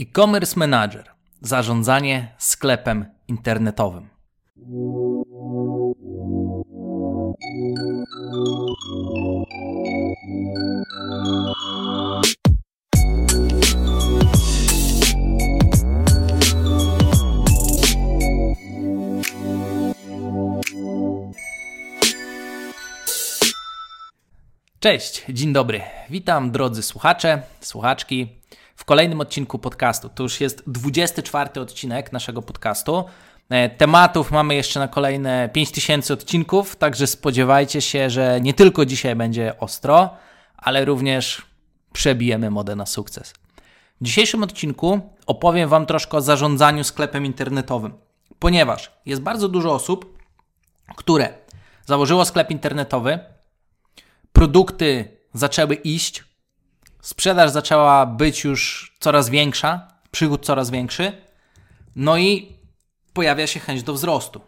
E-commerce Manager. Zarządzanie sklepem internetowym. Cześć, dzień dobry. Witam drodzy słuchacze, słuchaczki w kolejnym odcinku podcastu. To już jest 24 odcinek naszego podcastu. E, tematów mamy jeszcze na kolejne 5000 odcinków, także spodziewajcie się, że nie tylko dzisiaj będzie ostro, ale również przebijemy modę na sukces. W dzisiejszym odcinku opowiem Wam troszkę o zarządzaniu sklepem internetowym, ponieważ jest bardzo dużo osób, które założyło sklep internetowy, produkty zaczęły iść, sprzedaż zaczęła być już coraz większa, przychód coraz większy, no i pojawia się chęć do wzrostu.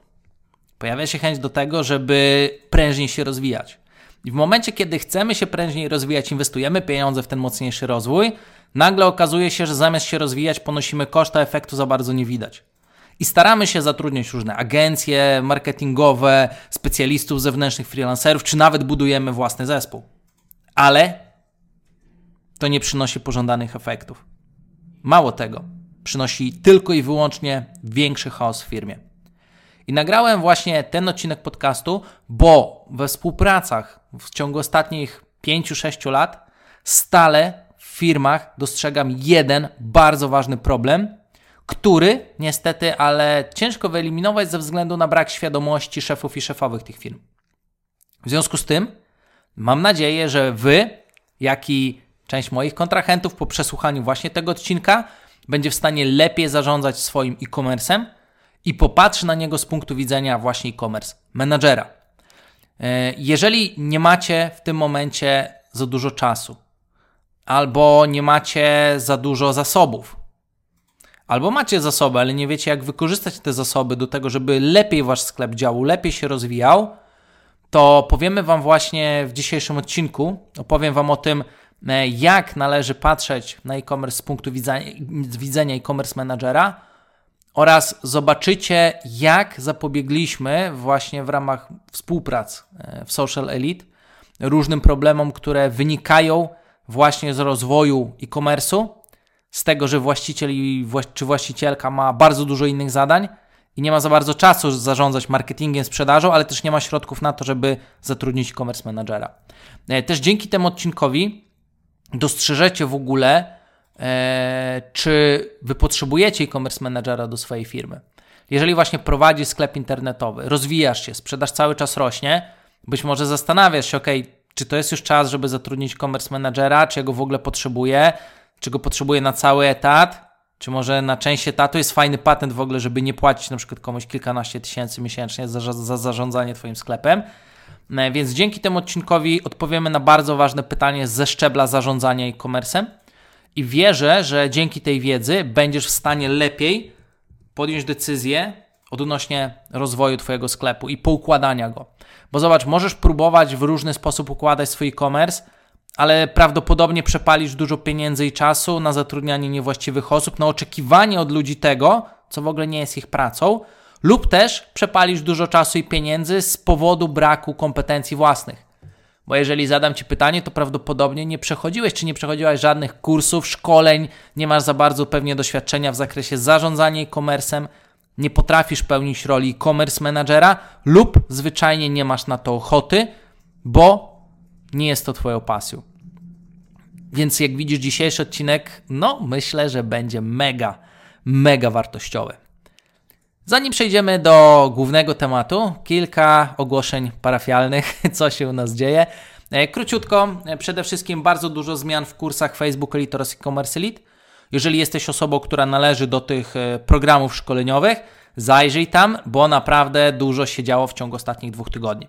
Pojawia się chęć do tego, żeby prężniej się rozwijać. I w momencie, kiedy chcemy się prężniej rozwijać, inwestujemy pieniądze w ten mocniejszy rozwój, nagle okazuje się, że zamiast się rozwijać, ponosimy koszta, efektu za bardzo nie widać. I staramy się zatrudniać różne agencje marketingowe, specjalistów zewnętrznych, freelancerów, czy nawet budujemy własny zespół. Ale to nie przynosi pożądanych efektów. Mało tego, przynosi tylko i wyłącznie większy chaos w firmie. I nagrałem właśnie ten odcinek podcastu, bo we współpracach w ciągu ostatnich 5-6 lat stale w firmach dostrzegam jeden bardzo ważny problem, który niestety, ale ciężko wyeliminować ze względu na brak świadomości szefów i szefowych tych firm. W związku z tym mam nadzieję, że wy, jak i część moich kontrahentów po przesłuchaniu właśnie tego odcinka będzie w stanie lepiej zarządzać swoim e-commerce'em i popatrzy na niego z punktu widzenia właśnie e-commerce menadżera. E, jeżeli nie macie w tym momencie za dużo czasu, albo nie macie za dużo zasobów, albo macie zasoby, ale nie wiecie, jak wykorzystać te zasoby do tego, żeby lepiej wasz sklep działał, lepiej się rozwijał, to powiemy Wam właśnie w dzisiejszym odcinku, opowiem Wam o tym, jak należy patrzeć na e-commerce z punktu widzenia e-commerce managera oraz zobaczycie, jak zapobiegliśmy właśnie w ramach współprac e, w Social Elite różnym problemom, które wynikają właśnie z rozwoju e-commerce'u z tego, że właściciel czy właścicielka ma bardzo dużo innych zadań i nie ma za bardzo czasu zarządzać marketingiem, sprzedażą, ale też nie ma środków na to, żeby zatrudnić e-commerce managera. E, też dzięki temu odcinkowi dostrzeżecie w ogóle, e, czy wy potrzebujecie e-commerce managera do swojej firmy. Jeżeli właśnie prowadzisz sklep internetowy, rozwijasz się, sprzedaż cały czas rośnie, być może zastanawiasz się, ok, czy to jest już czas, żeby zatrudnić e-commerce managera, czy ja go w ogóle potrzebuję, czy go potrzebuję na cały etat, czy może na część etatu jest fajny patent w ogóle, żeby nie płacić na przykład komuś kilkanaście tysięcy miesięcznie za, za zarządzanie Twoim sklepem. E, więc dzięki temu odcinkowi odpowiemy na bardzo ważne pytanie ze szczebla zarządzania e-commerce'em i wierzę, że dzięki tej wiedzy będziesz w stanie lepiej podjąć decyzję odnośnie rozwoju Twojego sklepu i poukładania go. Bo zobacz, możesz próbować w różny sposób układać swój e-commerce, ale prawdopodobnie przepalisz dużo pieniędzy i czasu na zatrudnianie niewłaściwych osób, na oczekiwanie od ludzi tego, co w ogóle nie jest ich pracą, lub też przepalisz dużo czasu i pieniędzy z powodu braku kompetencji własnych. Bo jeżeli zadam Ci pytanie, to prawdopodobnie nie przechodziłeś czy nie przechodziłaś żadnych kursów, szkoleń, nie masz za bardzo pewnie doświadczenia w zakresie zarządzania e-commerce'em, nie potrafisz pełnić roli e-commerce managera lub zwyczajnie nie masz na to ochoty, bo nie jest to Twoją pasją. Więc jak widzisz dzisiejszy odcinek, no myślę, że będzie mega, mega wartościowy. Zanim przejdziemy do głównego tematu, kilka ogłoszeń parafialnych, co się u nas dzieje. E, króciutko, e, przede wszystkim bardzo dużo zmian w kursach Facebook Elite oraz e-commerce Elite. Jeżeli jesteś osobą, która należy do tych e, programów szkoleniowych, zajrzyj tam, bo naprawdę dużo się działo w ciągu ostatnich dwóch tygodni.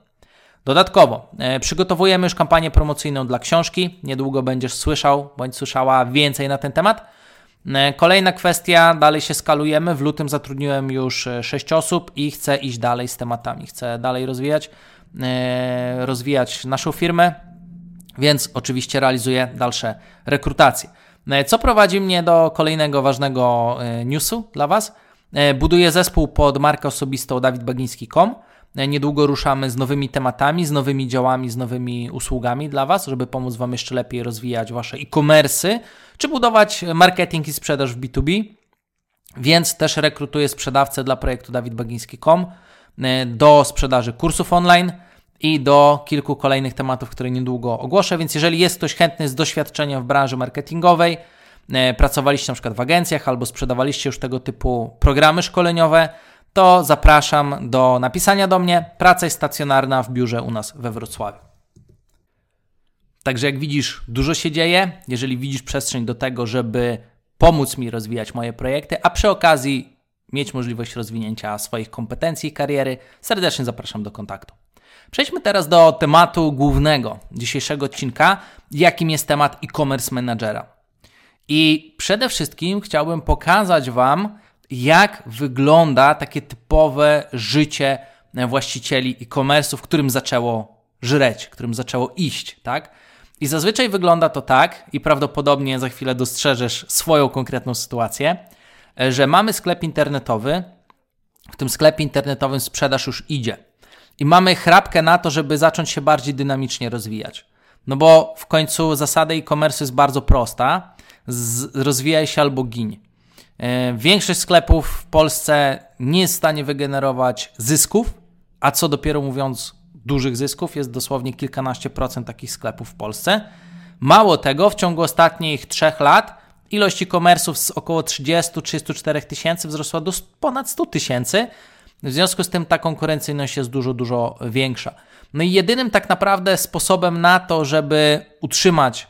Dodatkowo przygotowujemy już kampanię promocyjną dla książki. Niedługo będziesz słyszał bądź słyszała więcej na ten temat. E, kolejna kwestia, dalej się skalujemy. W lutym zatrudniłem już 6 e, osób i chcę iść dalej z tematami. Chcę dalej rozwijać, rozwijać naszą firmę, więc oczywiście realizuję dalsze rekrutacje. Co prowadzi mnie do kolejnego ważnego newsu dla Was. Buduję zespół pod markę osobistą dawidbagiński.com. Niedługo ruszamy z nowymi tematami, z nowymi działami, z nowymi usługami dla Was, żeby pomóc Wam jeszcze lepiej rozwijać Wasze e-commerce, czy budować marketing i sprzedaż w B2B. Więc też rekrutuję sprzedawcę dla projektu dawidbagiński.com e, do sprzedaży kursów online i do kilku kolejnych tematów, które niedługo ogłoszę. Więc jeżeli jest ktoś chętny z doświadczeniem w branży marketingowej, e, pracowaliście na przykład w agencjach albo sprzedawaliście już tego typu programy szkoleniowe, to zapraszam do napisania do mnie. Praca jest stacjonarna w biurze u nas we Wrocławiu. Także jak widzisz, dużo się dzieje. Jeżeli widzisz przestrzeń do tego, żeby pomóc mi rozwijać moje projekty, a przy okazji mieć możliwość rozwinięcia swoich kompetencji i kariery, serdecznie zapraszam do kontaktu. Przejdźmy teraz do tematu głównego dzisiejszego odcinka, jakim jest temat e-commerce managera. I przede wszystkim chciałbym pokazać Wam, jak wygląda takie typowe życie właścicieli e-commerce'u, w którym zaczęło żreć, którym zaczęło iść, tak? I zazwyczaj wygląda to tak, i prawdopodobnie za chwilę dostrzeżesz swoją konkretną sytuację, że mamy sklep internetowy, w tym sklepie internetowym sprzedaż już idzie. I mamy chrapkę na to, żeby zacząć się bardziej dynamicznie rozwijać. No bo w końcu zasada e-commerce jest bardzo prosta. Rozwijaj się albo giń. E, większość sklepów w Polsce nie jest w stanie wygenerować zysków, a co dopiero mówiąc dużych zysków, jest dosłownie kilkanaście procent takich sklepów w Polsce. Mało tego, w ciągu ostatnich trzech lat ilość e-commerce'ów z około 30-34 tysięcy wzrosła do ponad 100 tysięcy. W związku z tym ta konkurencyjność jest dużo, dużo większa. No i jedynym tak naprawdę sposobem na to, żeby utrzymać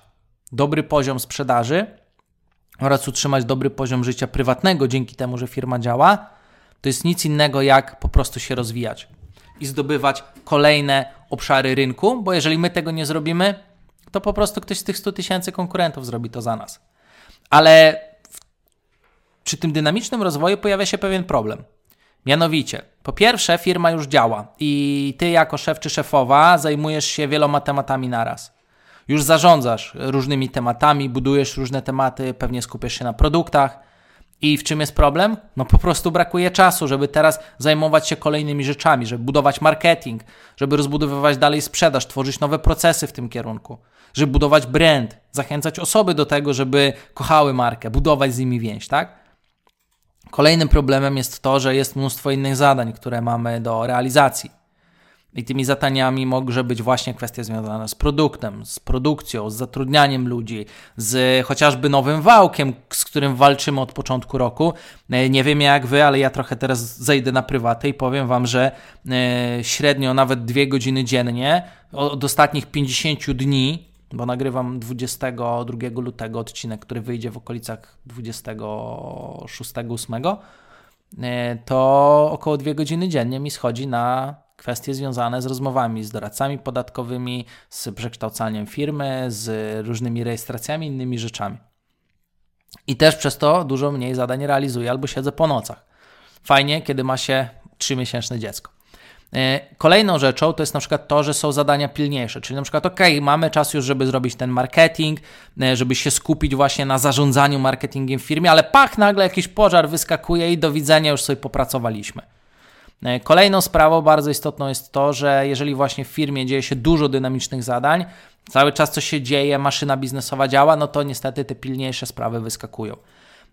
dobry poziom sprzedaży oraz utrzymać dobry poziom życia prywatnego dzięki temu, że firma działa, to jest nic innego jak po prostu się rozwijać i zdobywać kolejne obszary rynku, bo jeżeli my tego nie zrobimy, to po prostu ktoś z tych 100 tysięcy konkurentów zrobi to za nas. Ale przy tym dynamicznym rozwoju pojawia się pewien problem. Mianowicie, po pierwsze, firma już działa i ty, jako szef czy szefowa, zajmujesz się wieloma tematami naraz. Już zarządzasz różnymi tematami, budujesz różne tematy, pewnie skupiasz się na produktach, i w czym jest problem? No po prostu brakuje czasu, żeby teraz zajmować się kolejnymi rzeczami, żeby budować marketing, żeby rozbudowywać dalej sprzedaż, tworzyć nowe procesy w tym kierunku, żeby budować brand, zachęcać osoby do tego, żeby kochały markę, budować z nimi więź, tak? Kolejnym problemem jest to, że jest mnóstwo innych zadań, które mamy do realizacji. I tymi zadaniami może być właśnie kwestia związana z produktem, z produkcją, z zatrudnianiem ludzi, z chociażby nowym wałkiem, z którym walczymy od początku roku. E, nie wiem jak wy, ale ja trochę teraz zejdę na prywatę i powiem wam, że e, średnio nawet dwie godziny dziennie od ostatnich 50 dni, bo nagrywam 22 lutego odcinek, który wyjdzie w okolicach 26-8, e, to około dwie godziny dziennie mi schodzi na kwestie związane z rozmowami z doradcami podatkowymi, z przekształcaniem firmy, z różnymi rejestracjami, innymi rzeczami. I też przez to dużo mniej zadań realizuję albo siedzę po nocach. Fajnie, kiedy ma się 3-miesięczne dziecko. E, kolejną rzeczą to jest na przykład to, że są zadania pilniejsze, czyli na przykład, ok, mamy czas już, żeby zrobić ten marketing, e, żeby się skupić właśnie na zarządzaniu marketingiem w firmie, ale pach, nagle jakiś pożar wyskakuje i do widzenia już sobie popracowaliśmy. E, kolejną sprawą bardzo istotną jest to, że jeżeli właśnie w firmie dzieje się dużo dynamicznych zadań, cały czas coś się dzieje, maszyna biznesowa działa, no to niestety te pilniejsze sprawy wyskakują.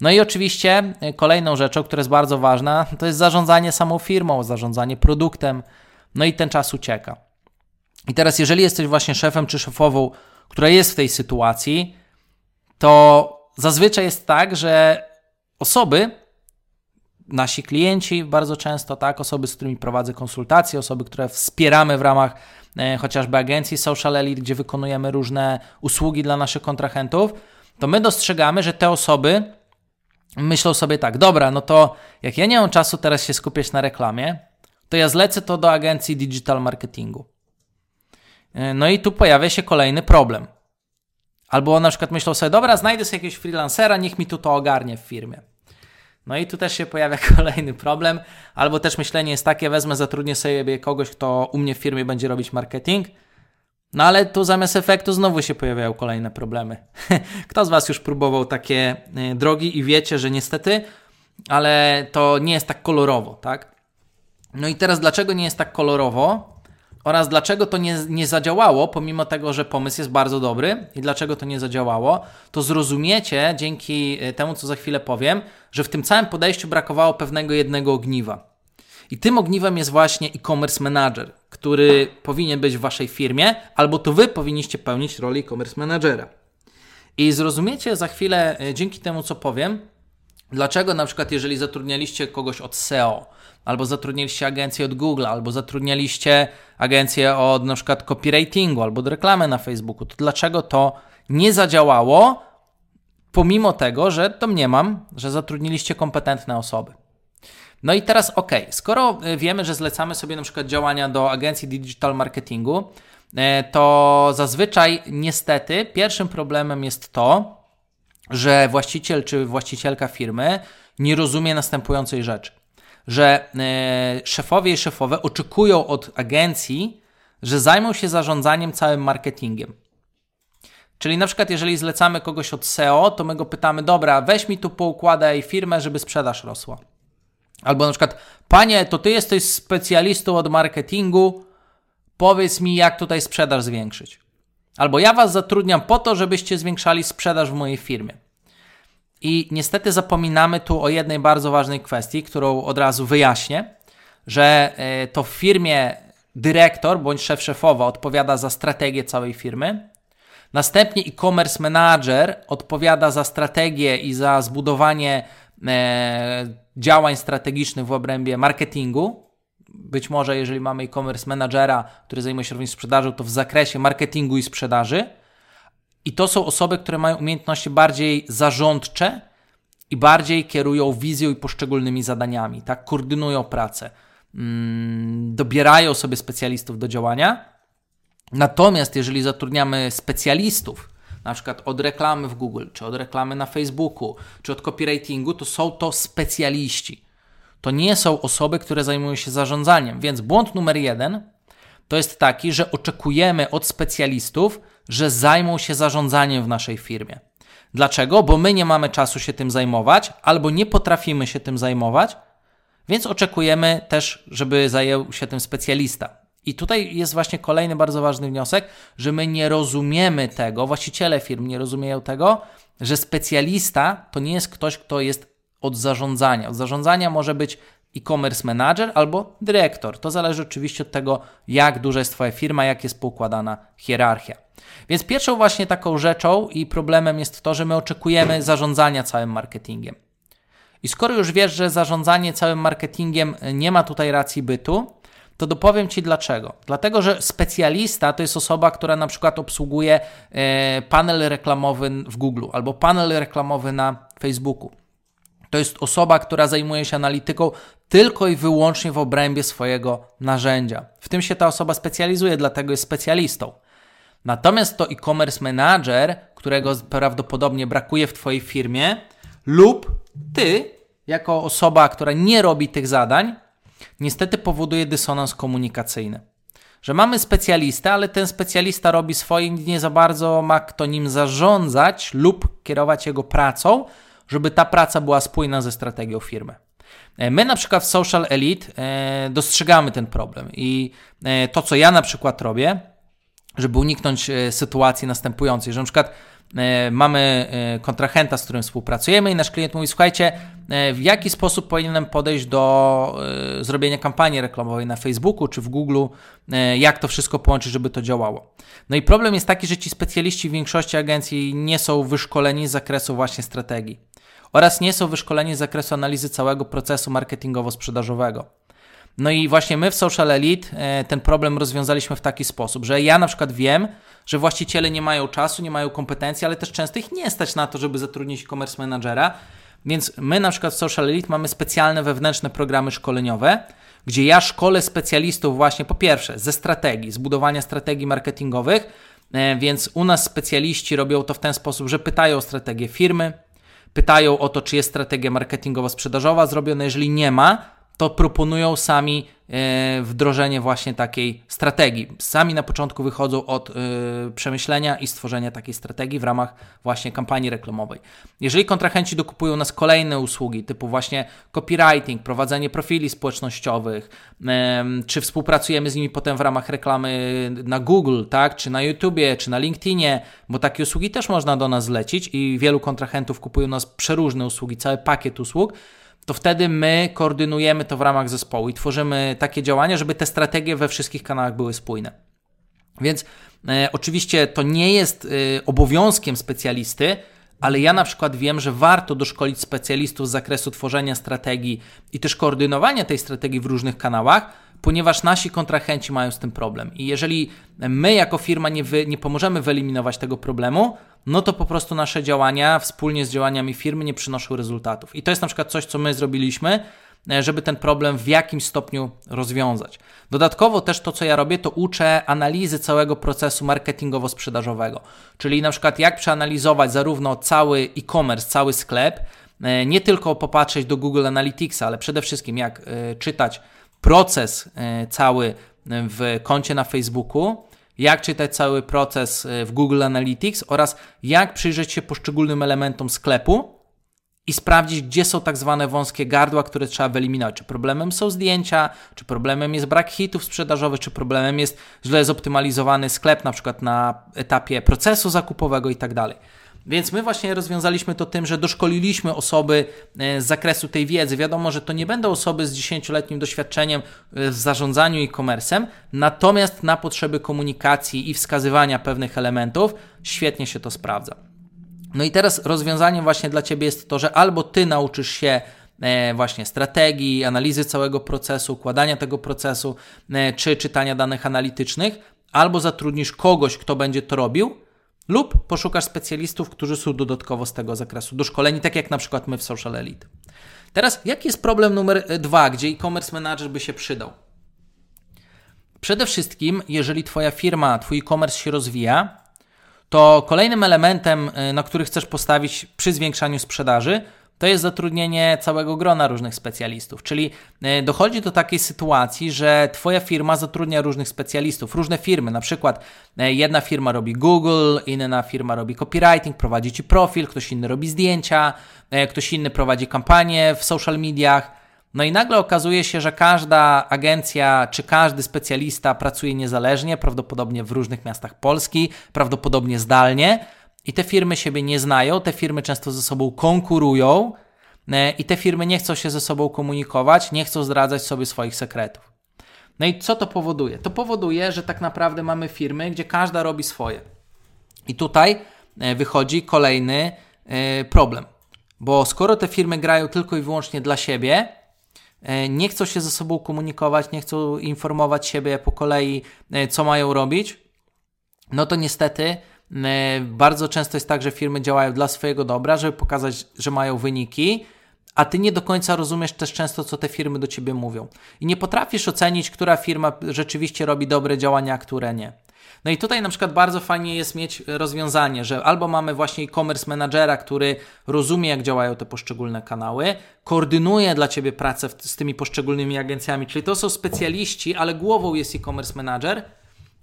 No i oczywiście e, kolejną rzeczą, która jest bardzo ważna, to jest zarządzanie samą firmą, zarządzanie produktem, no i ten czas ucieka. I teraz, jeżeli jesteś właśnie szefem czy szefową, która jest w tej sytuacji, to zazwyczaj jest tak, że osoby, nasi klienci bardzo często, tak, osoby, z którymi prowadzę konsultacje, osoby, które wspieramy w ramach e, chociażby agencji Social Elite, gdzie wykonujemy różne usługi dla naszych kontrahentów, to my dostrzegamy, że te osoby myślą sobie tak, dobra, no to jak ja nie mam czasu teraz się skupiać na reklamie, to ja zlecę to do agencji digital marketingu. E, no i tu pojawia się kolejny problem. Albo na przykład myślą sobie, dobra, znajdę sobie jakiegoś freelancera, niech mi tu to ogarnie w firmie. No i tu też się pojawia kolejny problem, albo też myślenie jest takie, wezmę, zatrudnię sobie kogoś, kto u mnie w firmie będzie robić marketing, No ale tu zamiast efektu znowu się pojawiają kolejne problemy. Kto z Was już próbował takie y, drogi i wiecie, że niestety, ale to nie jest tak kolorowo, tak? No i teraz dlaczego nie jest tak kolorowo? oraz dlaczego to nie, nie zadziałało, pomimo tego, że pomysł jest bardzo dobry i dlaczego to nie zadziałało, to zrozumiecie dzięki e, temu, co za chwilę powiem, że w tym całym podejściu brakowało pewnego jednego ogniwa. I tym ogniwem jest właśnie e-commerce manager, który powinien być w waszej firmie, albo to wy powinniście pełnić rolę e-commerce managera. I zrozumiecie za chwilę, e, dzięki temu, co powiem, dlaczego na przykład, jeżeli zatrudnialiście kogoś od SEO, albo zatrudnialiście agencję od Google, albo zatrudnialiście agencję od na przykład copywritingu, albo od reklamy na Facebooku, to dlaczego to nie zadziałało, pomimo tego, że to mam, że zatrudniliście kompetentne osoby. No i teraz ok, skoro y, wiemy, że zlecamy sobie na przykład działania do agencji digital marketingu, y, to zazwyczaj niestety pierwszym problemem jest to, że właściciel czy właścicielka firmy nie rozumie następującej rzeczy że e, szefowie i szefowe oczekują od agencji, że zajmą się zarządzaniem całym marketingiem. Czyli na przykład, jeżeli zlecamy kogoś od SEO, to my go pytamy, dobra, weź mi tu poukładaj firmę, żeby sprzedaż rosła. Albo na przykład, panie, to ty jesteś specjalistą od marketingu, powiedz mi, jak tutaj sprzedaż zwiększyć. Albo ja was zatrudniam po to, żebyście zwiększali sprzedaż w mojej firmie. I niestety zapominamy tu o jednej bardzo ważnej kwestii, którą od razu wyjaśnię, że e, to w firmie dyrektor bądź szef szefowa odpowiada za strategię całej firmy. Następnie e-commerce manager odpowiada za strategię i za zbudowanie e, działań strategicznych w obrębie marketingu. Być może, jeżeli mamy e-commerce managera, który zajmuje się również sprzedażą, to w zakresie marketingu i sprzedaży. I to są osoby, które mają umiejętności bardziej zarządcze i bardziej kierują wizją i poszczególnymi zadaniami, tak? Koordynują pracę, mm, dobierają sobie specjalistów do działania. Natomiast jeżeli zatrudniamy specjalistów, na przykład od reklamy w Google, czy od reklamy na Facebooku, czy od copywritingu, to są to specjaliści. To nie są osoby, które zajmują się zarządzaniem. Więc błąd numer jeden to jest taki, że oczekujemy od specjalistów, że zajmą się zarządzaniem w naszej firmie. Dlaczego? Bo my nie mamy czasu się tym zajmować, albo nie potrafimy się tym zajmować, więc oczekujemy też, żeby zajął się tym specjalista. I tutaj jest właśnie kolejny bardzo ważny wniosek, że my nie rozumiemy tego, właściciele firm nie rozumieją tego, że specjalista to nie jest ktoś, kto jest od zarządzania. Od zarządzania może być e-commerce manager albo dyrektor. To zależy oczywiście od tego, jak duża jest Twoja firma, jak jest poukładana hierarchia. Więc pierwszą właśnie taką rzeczą i problemem jest to, że my oczekujemy zarządzania całym marketingiem. I skoro już wiesz, że zarządzanie całym marketingiem nie ma tutaj racji bytu, to dopowiem Ci dlaczego. Dlatego, że specjalista to jest osoba, która na przykład obsługuje e, panel reklamowy w Google albo panel reklamowy na Facebooku. To jest osoba, która zajmuje się analityką tylko i wyłącznie w obrębie swojego narzędzia. W tym się ta osoba specjalizuje, dlatego jest specjalistą. Natomiast to e-commerce manager, którego prawdopodobnie brakuje w Twojej firmie, lub Ty, jako osoba, która nie robi tych zadań, niestety powoduje dysonans komunikacyjny. Że mamy specjalistę, ale ten specjalista robi swoje nie za bardzo ma kto nim zarządzać lub kierować jego pracą, żeby ta praca była spójna ze strategią firmy. E, my na przykład w Social Elite e, dostrzegamy ten problem i e, to, co ja na przykład robię, żeby uniknąć sytuacji następującej, że na przykład mamy kontrahenta, z którym współpracujemy i nasz klient mówi, słuchajcie, w jaki sposób powinienem podejść do zrobienia kampanii reklamowej na Facebooku czy w Google, jak to wszystko połączyć, żeby to działało. No i problem jest taki, że ci specjaliści w większości agencji nie są wyszkoleni z zakresu właśnie strategii oraz nie są wyszkoleni z zakresu analizy całego procesu marketingowo-sprzedażowego. No i właśnie my w Social Elite e, ten problem rozwiązaliśmy w taki sposób, że ja na przykład wiem, że właściciele nie mają czasu, nie mają kompetencji, ale też często ich nie stać na to, żeby zatrudnić e-commerce managera, więc my na przykład w Social Elite mamy specjalne wewnętrzne programy szkoleniowe, gdzie ja szkolę specjalistów właśnie po pierwsze ze strategii, zbudowania strategii marketingowych, e, więc u nas specjaliści robią to w ten sposób, że pytają o strategię firmy, pytają o to, czy jest strategia marketingowo-sprzedażowa zrobiona. Jeżeli nie ma, to proponują sami e, wdrożenie właśnie takiej strategii. Sami na początku wychodzą od e, przemyślenia i stworzenia takiej strategii w ramach właśnie kampanii reklamowej. Jeżeli kontrahenci dokupują nas kolejne usługi, typu właśnie copywriting, prowadzenie profili społecznościowych, czy współpracujemy z nimi potem w ramach reklamy na Google, tak, czy na YouTubie, czy na LinkedInie, bo takie usługi też można do nas zlecić i wielu kontrahentów kupują nas przeróżne usługi, cały pakiet usług, to wtedy my koordynujemy to w ramach zespołu i tworzymy takie działania, żeby te strategie we wszystkich kanałach były spójne. Więc e, oczywiście to nie jest e, obowiązkiem specjalisty, ale ja na przykład wiem, że warto doszkolić specjalistów z zakresu tworzenia strategii i też koordynowania tej strategii w różnych kanałach, ponieważ nasi kontrahenci mają z tym problem. I jeżeli my jako firma nie, wy, nie pomożemy wyeliminować tego problemu, no to po prostu nasze działania wspólnie z działaniami firmy nie przynoszą rezultatów. I to jest na przykład coś, co my zrobiliśmy, e, żeby ten problem w jakimś stopniu rozwiązać. Dodatkowo też to, co ja robię, to uczę analizy całego procesu marketingowo-sprzedażowego, czyli na przykład jak przeanalizować zarówno cały e-commerce, cały sklep, e, nie tylko popatrzeć do Google Analyticsa, ale przede wszystkim jak e, czytać proces cały w koncie na Facebooku, jak czytać cały proces e, w Google Analytics oraz jak przyjrzeć się poszczególnym elementom sklepu i sprawdzić, gdzie są tak zwane wąskie gardła, które trzeba wyeliminować. Czy problemem są zdjęcia, czy problemem jest brak hitów sprzedażowych, czy problemem jest źle zoptymalizowany sklep, na przykład na etapie procesu zakupowego i tak dalej. Więc my właśnie rozwiązaliśmy to tym, że doszkoliliśmy osoby e, z zakresu tej wiedzy. Wiadomo, że to nie będą osoby z 10-letnim doświadczeniem e, w zarządzaniu e-commerce'em, natomiast na potrzeby komunikacji i wskazywania pewnych elementów świetnie się to sprawdza. No i teraz rozwiązaniem właśnie dla Ciebie jest to, że albo Ty nauczysz się e, właśnie strategii, analizy całego procesu, układania tego procesu, czy czytania danych analitycznych, albo zatrudnisz kogoś, kto będzie to robił, lub poszukasz specjalistów, którzy są dodatkowo z tego zakresu doszkoleni, tak jak na przykład my w Social Elite. Teraz, jaki jest problem numer dwa, gdzie e-commerce manager by się przydał? Przede wszystkim, jeżeli Twoja firma, Twój e-commerce się rozwija, to kolejnym elementem, y, na który chcesz postawić przy zwiększaniu sprzedaży, to jest zatrudnienie całego grona różnych specjalistów. Czyli e, dochodzi do takiej sytuacji, że Twoja firma zatrudnia różnych specjalistów, różne firmy. Na przykład e, jedna firma robi Google, inna firma robi copywriting, prowadzi Ci profil, ktoś inny robi zdjęcia, e, ktoś inny prowadzi kampanię w social mediach. No i nagle okazuje się, że każda agencja czy każdy specjalista pracuje niezależnie, prawdopodobnie w różnych miastach Polski, prawdopodobnie zdalnie i te firmy siebie nie znają, te firmy często ze sobą konkurują e, i te firmy nie chcą się ze sobą komunikować, nie chcą zdradzać sobie swoich sekretów. No i co to powoduje? To powoduje, że tak naprawdę mamy firmy, gdzie każda robi swoje. I tutaj e, wychodzi kolejny e, problem. Bo skoro te firmy grają tylko i wyłącznie dla siebie, nie chcą się ze sobą komunikować, nie chcą informować siebie po kolei, co mają robić, no to niestety bardzo często jest tak, że firmy działają dla swojego dobra, żeby pokazać, że mają wyniki, a ty nie do końca rozumiesz też często, co te firmy do ciebie mówią. I nie potrafisz ocenić, która firma rzeczywiście robi dobre działania, a które nie. No i tutaj na przykład bardzo fajnie jest mieć rozwiązanie, że albo mamy właśnie e-commerce managera, który rozumie, jak działają te poszczególne kanały, koordynuje dla ciebie pracę z tymi poszczególnymi agencjami, czyli to są specjaliści, ale głową jest e-commerce manager,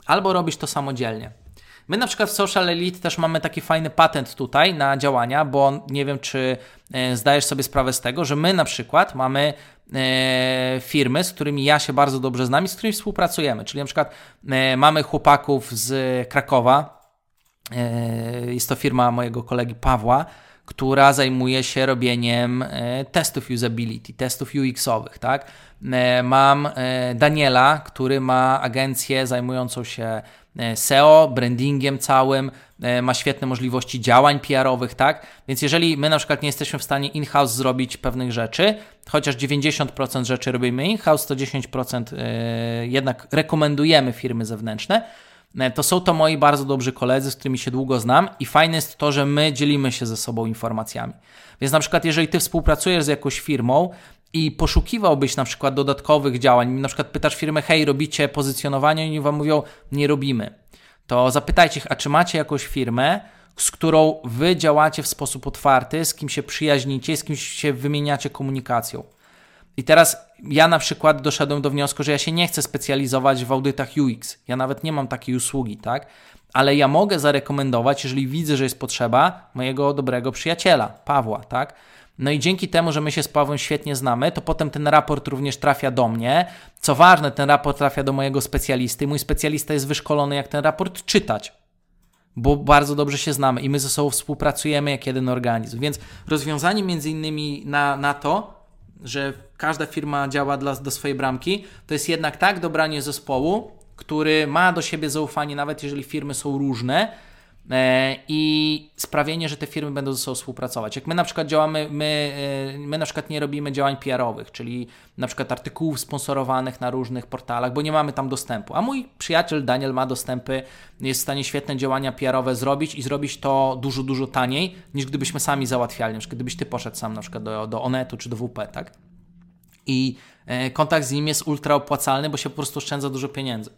albo robisz to samodzielnie. My na przykład w Social Elite też mamy taki fajny patent tutaj na działania, bo nie wiem, czy e, zdajesz sobie sprawę z tego, że my na przykład mamy e, firmy, z którymi ja się bardzo dobrze znam i z którymi współpracujemy. Czyli na przykład e, mamy chłopaków z Krakowa, jest to firma mojego kolegi Pawła, która zajmuje się robieniem testów usability, testów UX-owych, tak? Mam Daniela, który ma agencję zajmującą się E, SEO, brandingiem całym, e, ma świetne możliwości działań PR-owych, tak? Więc jeżeli my na przykład nie jesteśmy w stanie in-house zrobić pewnych rzeczy, chociaż 90% rzeczy robimy in-house, to 10% e, jednak rekomendujemy firmy zewnętrzne, to są to moi bardzo dobrzy koledzy, z którymi się długo znam i fajne jest to, że my dzielimy się ze sobą informacjami. Więc na przykład jeżeli ty współpracujesz z jakąś firmą i poszukiwałbyś na przykład dodatkowych działań, na przykład pytasz firmę, hej, robicie pozycjonowanie i oni wam mówią, nie robimy, to zapytajcie ich, a czy macie jakąś firmę, z którą wy działacie w sposób otwarty, z kim się przyjaźnicie, z kim się wymieniacie komunikacją. I teraz ja na przykład doszedłem do wniosku, że ja się nie chcę specjalizować w audytach UX. Ja nawet nie mam takiej usługi, tak? Ale ja mogę zarekomendować, jeżeli widzę, że jest potrzeba, mojego dobrego przyjaciela, Pawła, tak? No i dzięki temu, że my się z Pawłem świetnie znamy, to potem ten raport również trafia do mnie. Co ważne, ten raport trafia do mojego specjalisty. Mój specjalista jest wyszkolony, jak ten raport czytać, bo bardzo dobrze się znamy i my ze sobą współpracujemy jak jeden organizm. Więc rozwiązanie między innymi na, na to, że każda firma działa dla, do swojej bramki, to jest jednak tak dobranie zespołu, który ma do siebie zaufanie, nawet jeżeli firmy są różne, i sprawienie, że te firmy będą ze sobą współpracować. Jak my na przykład działamy, my, e, my na przykład nie robimy działań PR-owych, czyli na przykład artykułów sponsorowanych na różnych portalach, bo nie mamy tam dostępu. A mój przyjaciel Daniel ma dostępy, jest w stanie świetne działania PR-owe zrobić i zrobić to dużo, dużo taniej, niż gdybyśmy sami załatwiali. Na przykład gdybyś ty poszedł sam na przykład do, do Onetu czy do WP, tak? I e, kontakt z nim jest ultra opłacalny, bo się po prostu oszczędza dużo pieniędzy.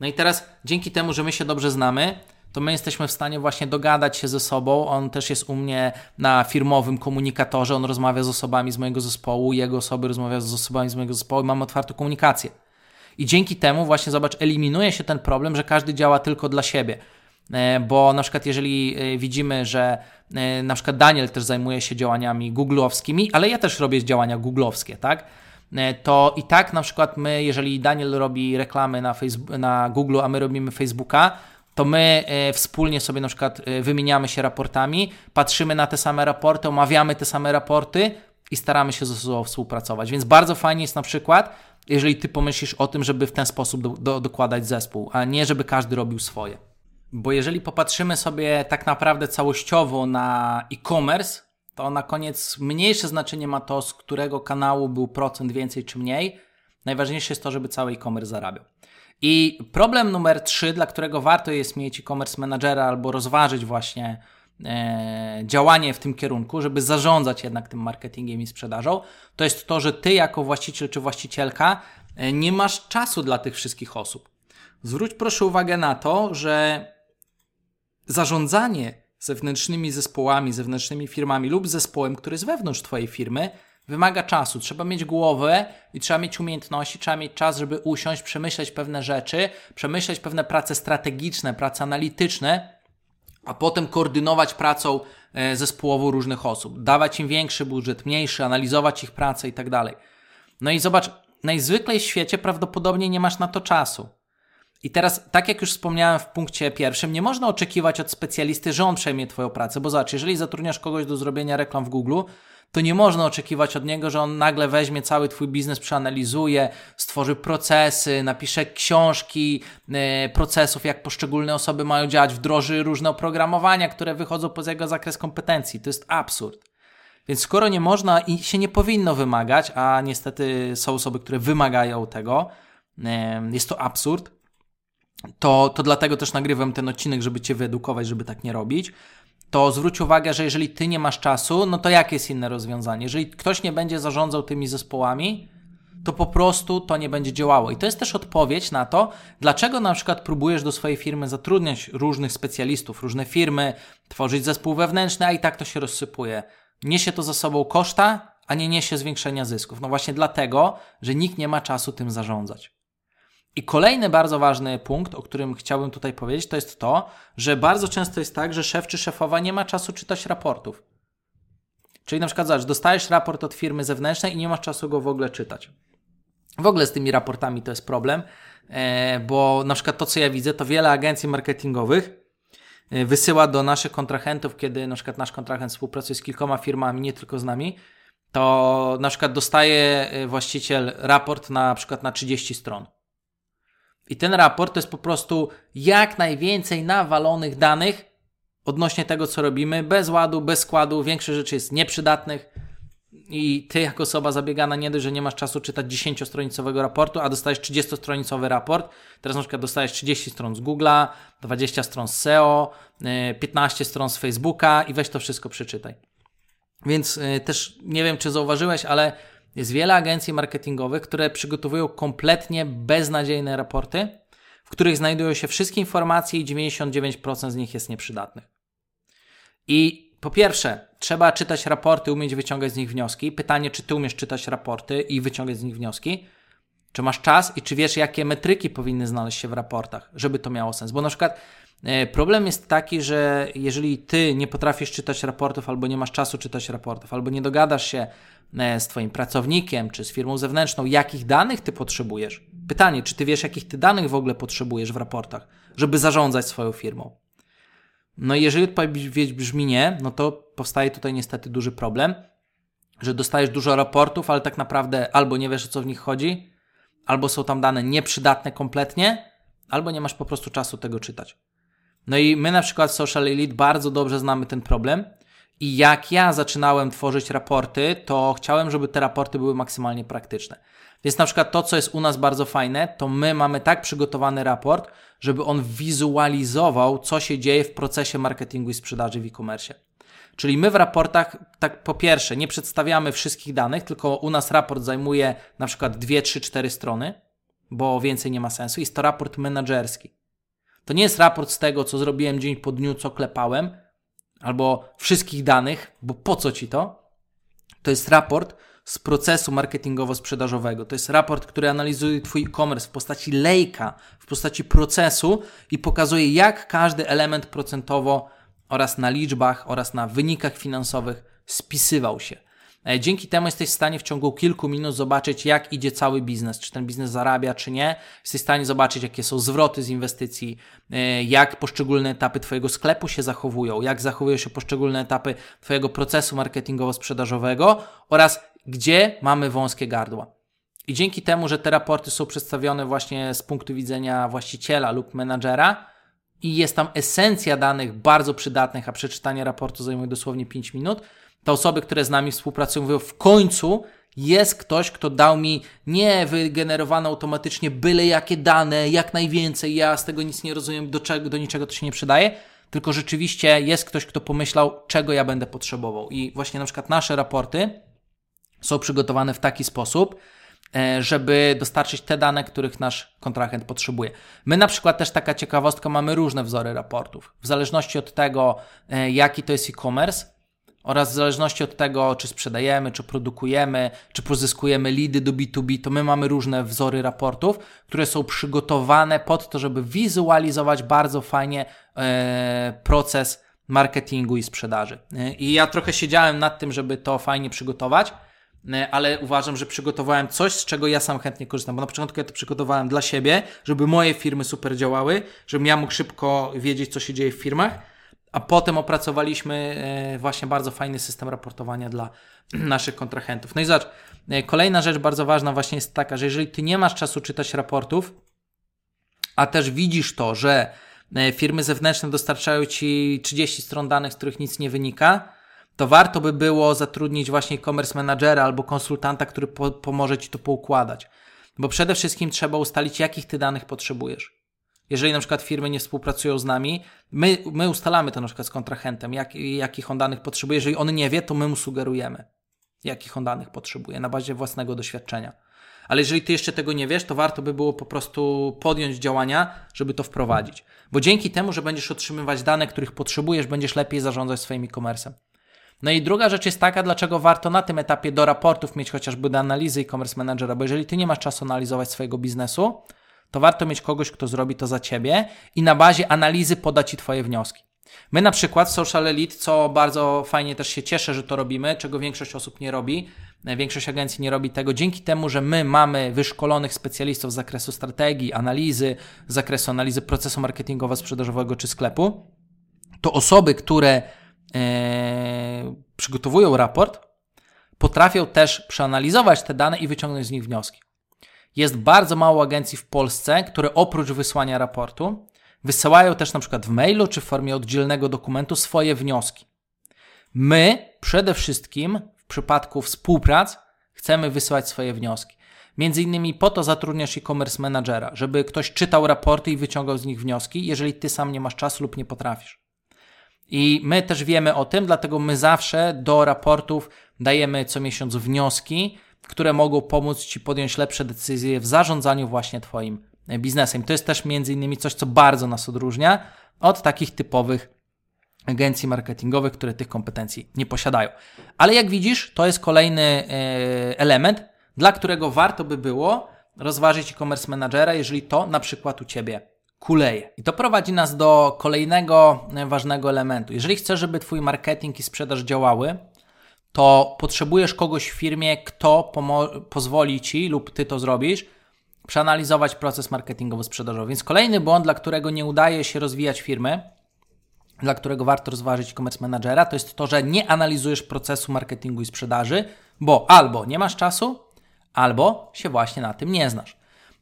No i teraz dzięki temu, że my się dobrze znamy, to my jesteśmy w stanie właśnie dogadać się ze sobą. On też jest u mnie na firmowym komunikatorze, on rozmawia z osobami z mojego zespołu, jego osoby rozmawiają z osobami z mojego zespołu mamy otwartą komunikację. I dzięki temu właśnie, zobacz, eliminuje się ten problem, że każdy działa tylko dla siebie. E, bo na przykład jeżeli e, widzimy, że e, na przykład Daniel też zajmuje się działaniami googlowskimi, ale ja też robię działania googlowskie, tak? To i tak na przykład my, jeżeli Daniel robi reklamy na, na Google, a my robimy Facebooka, to my e, wspólnie sobie na przykład e, wymieniamy się raportami, patrzymy na te same raporty, omawiamy te same raporty i staramy się ze sobą współpracować. Więc bardzo fajnie jest na przykład, jeżeli ty pomyślisz o tym, żeby w ten sposób do, do, dokładać zespół, a nie żeby każdy robił swoje. Bo jeżeli popatrzymy sobie tak naprawdę całościowo na e-commerce, to na koniec mniejsze znaczenie ma to, z którego kanału był procent więcej czy mniej. Najważniejsze jest to, żeby cały e-commerce zarabiał. I problem numer trzy, dla którego warto jest mieć e-commerce managera albo rozważyć właśnie e, działanie w tym kierunku, żeby zarządzać jednak tym marketingiem i sprzedażą, to jest to, że ty jako właściciel czy właścicielka e, nie masz czasu dla tych wszystkich osób. Zwróć proszę uwagę na to, że zarządzanie zewnętrznymi zespołami, zewnętrznymi firmami lub zespołem, który jest wewnątrz Twojej firmy, wymaga czasu. Trzeba mieć głowę i trzeba mieć umiejętności, trzeba mieć czas, żeby usiąść, przemyśleć pewne rzeczy, przemyśleć pewne prace strategiczne, prace analityczne, a potem koordynować pracą e, zespołową różnych osób, dawać im większy budżet, mniejszy, analizować ich pracę i tak dalej. No i zobacz, najzwyklej w świecie prawdopodobnie nie masz na to czasu. I teraz, tak jak już wspomniałem w punkcie pierwszym, nie można oczekiwać od specjalisty, że on przejmie Twoją pracę, bo zobacz, jeżeli zatrudniasz kogoś do zrobienia reklam w Google, to nie można oczekiwać od niego, że on nagle weźmie cały twój biznes, przeanalizuje, stworzy procesy, napisze książki yy, procesów, jak poszczególne osoby mają działać, wdroży różne oprogramowania, które wychodzą poza jego zakres kompetencji. To jest absurd. Więc skoro nie można i się nie powinno wymagać, a niestety są osoby, które wymagają tego, yy, jest to absurd, to, to dlatego też nagrywam ten odcinek, żeby Cię wyedukować, żeby tak nie robić to zwróć uwagę, że jeżeli ty nie masz czasu, no to jakie jest inne rozwiązanie? Jeżeli ktoś nie będzie zarządzał tymi zespołami, to po prostu to nie będzie działało. I to jest też odpowiedź na to, dlaczego na przykład próbujesz do swojej firmy zatrudniać różnych specjalistów, różne firmy, tworzyć zespół wewnętrzny, a i tak to się rozsypuje. Niesie to za sobą koszta, a nie niesie zwiększenia zysków. No właśnie dlatego, że nikt nie ma czasu tym zarządzać. I kolejny bardzo ważny punkt, o którym chciałbym tutaj powiedzieć, to jest to, że bardzo często jest tak, że szef czy szefowa nie ma czasu czytać raportów. Czyli na przykład, zobacz, dostajesz raport od firmy zewnętrznej i nie masz czasu go w ogóle czytać. W ogóle z tymi raportami to jest problem, e, bo na przykład to, co ja widzę, to wiele agencji marketingowych e, wysyła do naszych kontrahentów, kiedy na przykład nasz kontrahent współpracuje z kilkoma firmami, nie tylko z nami, to na przykład dostaje e, właściciel raport na przykład na 30 stron. I ten raport to jest po prostu jak najwięcej nawalonych danych odnośnie tego, co robimy, bez ładu, bez składu. Większość rzeczy jest nieprzydatnych. I ty, jako osoba zabiegana, nie dość, że nie masz czasu czytać 10-stronicowego raportu, a dostajesz 30-stronicowy raport. Teraz na przykład dostajesz 30 stron z Google'a, 20 stron z SEO, 15 stron z Facebooka i weź to wszystko przeczytaj. Więc y, też nie wiem, czy zauważyłeś, ale jest wiele agencji marketingowych, które przygotowują kompletnie beznadziejne raporty, w których znajdują się wszystkie informacje i 99% z nich jest nieprzydatnych. I po pierwsze, trzeba czytać raporty, umieć wyciągać z nich wnioski. Pytanie, czy ty umiesz czytać raporty i wyciągać z nich wnioski? Czy masz czas i czy wiesz, jakie metryki powinny znaleźć się w raportach, żeby to miało sens? Bo na przykład e, problem jest taki, że jeżeli ty nie potrafisz czytać raportów, albo nie masz czasu czytać raportów, albo nie dogadasz się z twoim pracownikiem czy z firmą zewnętrzną, jakich danych ty potrzebujesz? Pytanie, czy ty wiesz, jakich ty danych w ogóle potrzebujesz w raportach, żeby zarządzać swoją firmą? No i jeżeli odpowiedź brzmi nie, no to powstaje tutaj niestety duży problem, że dostajesz dużo raportów, ale tak naprawdę albo nie wiesz o co w nich chodzi, albo są tam dane nieprzydatne kompletnie, albo nie masz po prostu czasu tego czytać. No i my na przykład w Social Elite bardzo dobrze znamy ten problem i jak ja zaczynałem tworzyć raporty, to chciałem, żeby te raporty były maksymalnie praktyczne. Więc na przykład to, co jest u nas bardzo fajne, to my mamy tak przygotowany raport, żeby on wizualizował, co się dzieje w procesie marketingu i sprzedaży w e-commerce. Czyli my w raportach, tak po pierwsze, nie przedstawiamy wszystkich danych, tylko u nas raport zajmuje na przykład 2, 3, 4 strony, bo więcej nie ma sensu. Jest to raport menedżerski. To nie jest raport z tego, co zrobiłem dzień po dniu, co klepałem, albo wszystkich danych, bo po co ci to? To jest raport z procesu marketingowo-sprzedażowego. To jest raport, który analizuje Twój e-commerce w postaci lejka, w postaci procesu i pokazuje, jak każdy element procentowo oraz na liczbach oraz na wynikach finansowych spisywał się. E, dzięki temu jesteś w stanie w ciągu kilku minut zobaczyć, jak idzie cały biznes, czy ten biznes zarabia, czy nie. Jesteś w stanie zobaczyć, jakie są zwroty z inwestycji, e, jak poszczególne etapy Twojego sklepu się zachowują, jak zachowują się poszczególne etapy Twojego procesu marketingowo-sprzedażowego oraz gdzie mamy wąskie gardła. I dzięki temu, że te raporty są przedstawione właśnie z punktu widzenia właściciela lub menadżera, i jest tam esencja danych bardzo przydatnych, a przeczytanie raportu zajmuje dosłownie 5 minut, te osoby, które z nami współpracują, mówią w końcu jest ktoś, kto dał mi nie wygenerowane automatycznie byle jakie dane, jak najwięcej, ja z tego nic nie rozumiem, do, czego, do niczego to się nie przydaje, tylko rzeczywiście jest ktoś, kto pomyślał, czego ja będę potrzebował. I właśnie na przykład nasze raporty są przygotowane w taki sposób, E, żeby dostarczyć te dane, których nasz kontrahent potrzebuje. My na przykład też taka ciekawostka, mamy różne wzory raportów. W zależności od tego, e, jaki to jest e-commerce oraz w zależności od tego, czy sprzedajemy, czy produkujemy, czy pozyskujemy lidy do B2B, to my mamy różne wzory raportów, które są przygotowane pod to, żeby wizualizować bardzo fajnie e, proces marketingu i sprzedaży. I ja trochę siedziałem nad tym, żeby to fajnie przygotować. E, ale uważam, że przygotowałem coś, z czego ja sam chętnie korzystam. Bo na początku ja to przygotowałem dla siebie, żeby moje firmy super działały, żebym ja mógł szybko wiedzieć, co się dzieje w firmach, a potem opracowaliśmy e, właśnie bardzo fajny system raportowania dla naszych kontrahentów. No i zobacz, e, kolejna rzecz bardzo ważna właśnie jest taka, że jeżeli ty nie masz czasu czytać raportów, a też widzisz to, że firmy zewnętrzne dostarczają ci 30 stron danych, z których nic nie wynika, to warto by było zatrudnić właśnie e-commerce managera albo konsultanta, który po pomoże Ci to poukładać. Bo przede wszystkim trzeba ustalić, jakich Ty danych potrzebujesz. Jeżeli na przykład firmy nie współpracują z nami, my, my ustalamy to na przykład z kontrahentem, jak, jakich on danych potrzebuje. Jeżeli on nie wie, to my mu sugerujemy, jakich on danych potrzebuje na bazie własnego doświadczenia. Ale jeżeli ty jeszcze tego nie wiesz, to warto by było po prostu podjąć działania, żeby to wprowadzić. Bo dzięki temu, że będziesz otrzymywać dane, których potrzebujesz, będziesz lepiej zarządzać swoim e-commerce'em. No i druga rzecz jest taka, dlaczego warto na tym etapie do raportów mieć chociażby do analizy e-commerce managera, bo jeżeli ty nie masz czasu analizować swojego biznesu, to warto mieć kogoś, kto zrobi to za ciebie i na bazie analizy poda ci twoje wnioski. My na przykład Social Elite, co bardzo fajnie też się cieszę, że to robimy, czego większość osób nie robi, większość agencji nie robi tego, dzięki temu, że my mamy wyszkolonych specjalistów z zakresu strategii, analizy, z zakresu analizy procesu marketingowo-sprzedażowego czy sklepu, to osoby, które e, przygotowują raport, potrafią też przeanalizować te dane i wyciągnąć z nich wnioski. Jest bardzo mało agencji w Polsce, które oprócz wysłania raportu wysyłają też na przykład w mailu czy w formie oddzielnego dokumentu swoje wnioski. My przede wszystkim w przypadku współprac chcemy wysyłać swoje wnioski. Między innymi po to zatrudniasz e-commerce managera, żeby ktoś czytał raporty i wyciągał z nich wnioski, jeżeli ty sam nie masz czasu lub nie potrafisz. I my też wiemy o tym, dlatego my zawsze do raportów dajemy co miesiąc wnioski, które mogą pomóc Ci podjąć lepsze decyzje w zarządzaniu właśnie Twoim biznesem. To jest też między innymi coś, co bardzo nas odróżnia od takich typowych agencji marketingowych, które tych kompetencji nie posiadają. Ale jak widzisz, to jest kolejny e, element, dla którego warto by było rozważyć e-commerce managera, jeżeli to na przykład u Ciebie kuleje. I to prowadzi nas do kolejnego e, ważnego elementu. Jeżeli chcesz, żeby Twój marketing i sprzedaż działały, to potrzebujesz kogoś w firmie, kto pozwoli Ci lub Ty to zrobisz, przeanalizować proces marketingowo-sprzedażowy. Więc kolejny błąd, dla którego nie udaje się rozwijać firmy, dla którego warto rozważyć e-commerce managera, to jest to, że nie analizujesz procesu marketingu i sprzedaży, bo albo nie masz czasu, albo się właśnie na tym nie znasz.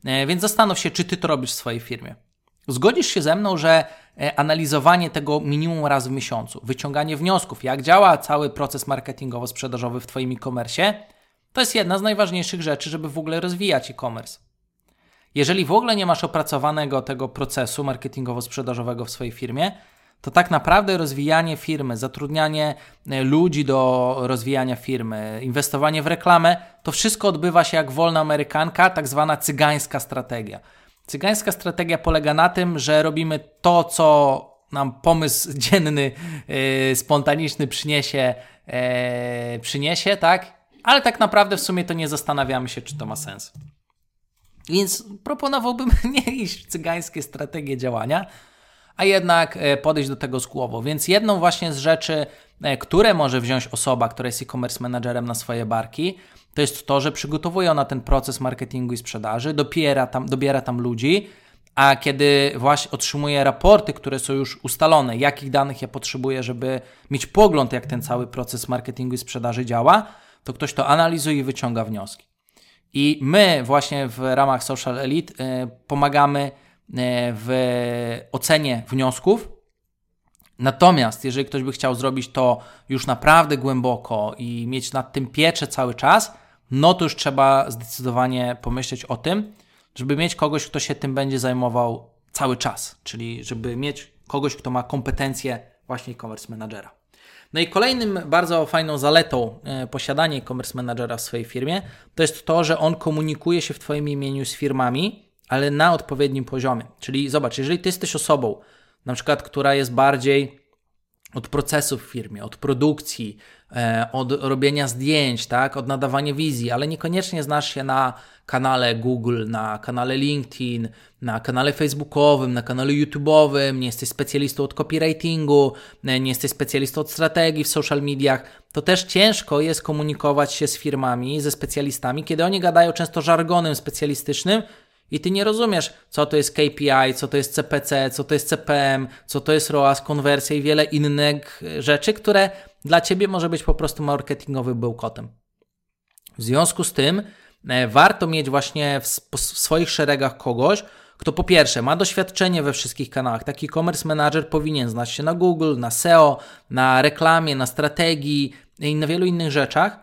E, więc zastanów się, czy ty to robisz w swojej firmie. Zgodzisz się ze mną, że e, analizowanie tego minimum raz w miesiącu, wyciąganie wniosków, jak działa cały proces marketingowo-sprzedażowy w Twoim e-commerce, to jest jedna z najważniejszych rzeczy, żeby w ogóle rozwijać e-commerce. Jeżeli w ogóle nie masz opracowanego tego procesu marketingowo-sprzedażowego w swojej firmie, to tak naprawdę rozwijanie firmy, zatrudnianie e, ludzi do rozwijania firmy, inwestowanie w reklamę, to wszystko odbywa się jak wolna amerykanka, tak zwana cygańska strategia. Cygańska strategia polega na tym, że robimy to, co nam pomysł dzienny, yy, spontaniczny przyniesie, yy, przyniesie, tak? Ale tak naprawdę w sumie to nie zastanawiamy się, czy to ma sens. Więc proponowałbym nie iść w cygańskie strategie działania, a jednak e, podejść do tego z głową. Więc jedną właśnie z rzeczy, e, które może wziąć osoba, która jest e-commerce managerem na swoje barki, to jest to, że przygotowuje ona ten proces marketingu i sprzedaży, dobiera tam, dobiera tam ludzi, a kiedy właśnie otrzymuje raporty, które są już ustalone, jakich danych ja potrzebuję, żeby mieć pogląd, jak ten cały proces marketingu i sprzedaży działa, to ktoś to analizuje i wyciąga wnioski. I my właśnie w ramach Social Elite y, pomagamy E, w ocenie wniosków. Natomiast jeżeli ktoś by chciał zrobić to już naprawdę głęboko i mieć nad tym pieczę cały czas, no to już trzeba zdecydowanie pomyśleć o tym, żeby mieć kogoś, kto się tym będzie zajmował cały czas, czyli żeby mieć kogoś, kto ma kompetencje właśnie e-commerce managera. No i kolejnym bardzo fajną zaletą e, posiadania e-commerce managera w swojej firmie to jest to, że on komunikuje się w Twoim imieniu z firmami ale na odpowiednim poziomie. Czyli zobacz, jeżeli ty jesteś osobą, na przykład, która jest bardziej od procesów w firmie, od produkcji, e, od robienia zdjęć, tak, od nadawania wizji, ale niekoniecznie znasz się na kanale Google, na kanale LinkedIn, na kanale Facebookowym, na kanale YouTube'owym, nie jesteś specjalistą od copywritingu, e, nie jesteś specjalistą od strategii w social mediach, to też ciężko jest komunikować się z firmami, ze specjalistami, kiedy oni gadają często żargonem specjalistycznym, i ty nie rozumiesz, co to jest KPI, co to jest CPC, co to jest CPM, co to jest ROAS, konwersja i wiele innych rzeczy, które dla ciebie może być po prostu marketingowym bełkotem. W związku z tym e, warto mieć właśnie w, w swoich szeregach kogoś, kto po pierwsze ma doświadczenie we wszystkich kanałach. Taki e-commerce manager powinien znać się na Google, na SEO, na reklamie, na strategii i na wielu innych rzeczach.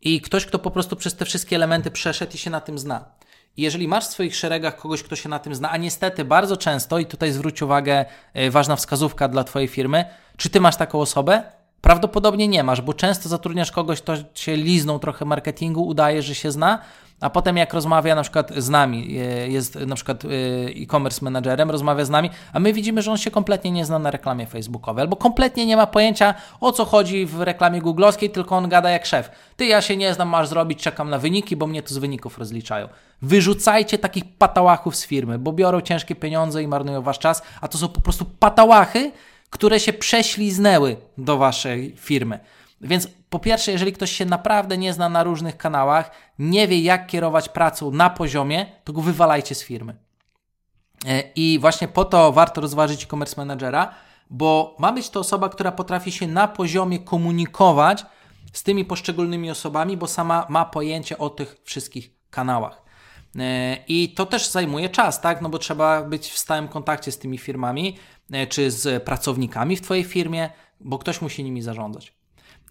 I ktoś, kto po prostu przez te wszystkie elementy przeszedł i się na tym zna. Jeżeli masz w swoich szeregach kogoś, kto się na tym zna, a niestety bardzo często, i tutaj zwróć uwagę, e, ważna wskazówka dla Twojej firmy, czy Ty masz taką osobę? Prawdopodobnie nie masz, bo często zatrudniasz kogoś, kto się lizną trochę marketingu, udaje, że się zna, a potem jak rozmawia na przykład z nami, e, jest na przykład e, e-commerce managerem, rozmawia z nami, a my widzimy, że on się kompletnie nie zna na reklamie facebookowej, albo kompletnie nie ma pojęcia o co chodzi w reklamie googlowskiej, tylko on gada jak szef. Ty, ja się nie znam, masz zrobić, czekam na wyniki, bo mnie to z wyników rozliczają. Wyrzucajcie takich patałachów z firmy, bo biorą ciężkie pieniądze i marnują wasz czas, a to są po prostu patałachy, które się prześliznęły do waszej firmy. Więc po pierwsze, jeżeli ktoś się naprawdę nie zna na różnych kanałach, nie wie jak kierować pracą na poziomie, to go wywalajcie z firmy. E, I właśnie po to warto rozważyć e-commerce managera, bo ma być to osoba, która potrafi się na poziomie komunikować z tymi poszczególnymi osobami, bo sama ma pojęcie o tych wszystkich kanałach. E, I to też zajmuje czas, tak? No bo trzeba być w stałym kontakcie z tymi firmami, e, czy z pracownikami w Twojej firmie, bo ktoś musi nimi zarządzać.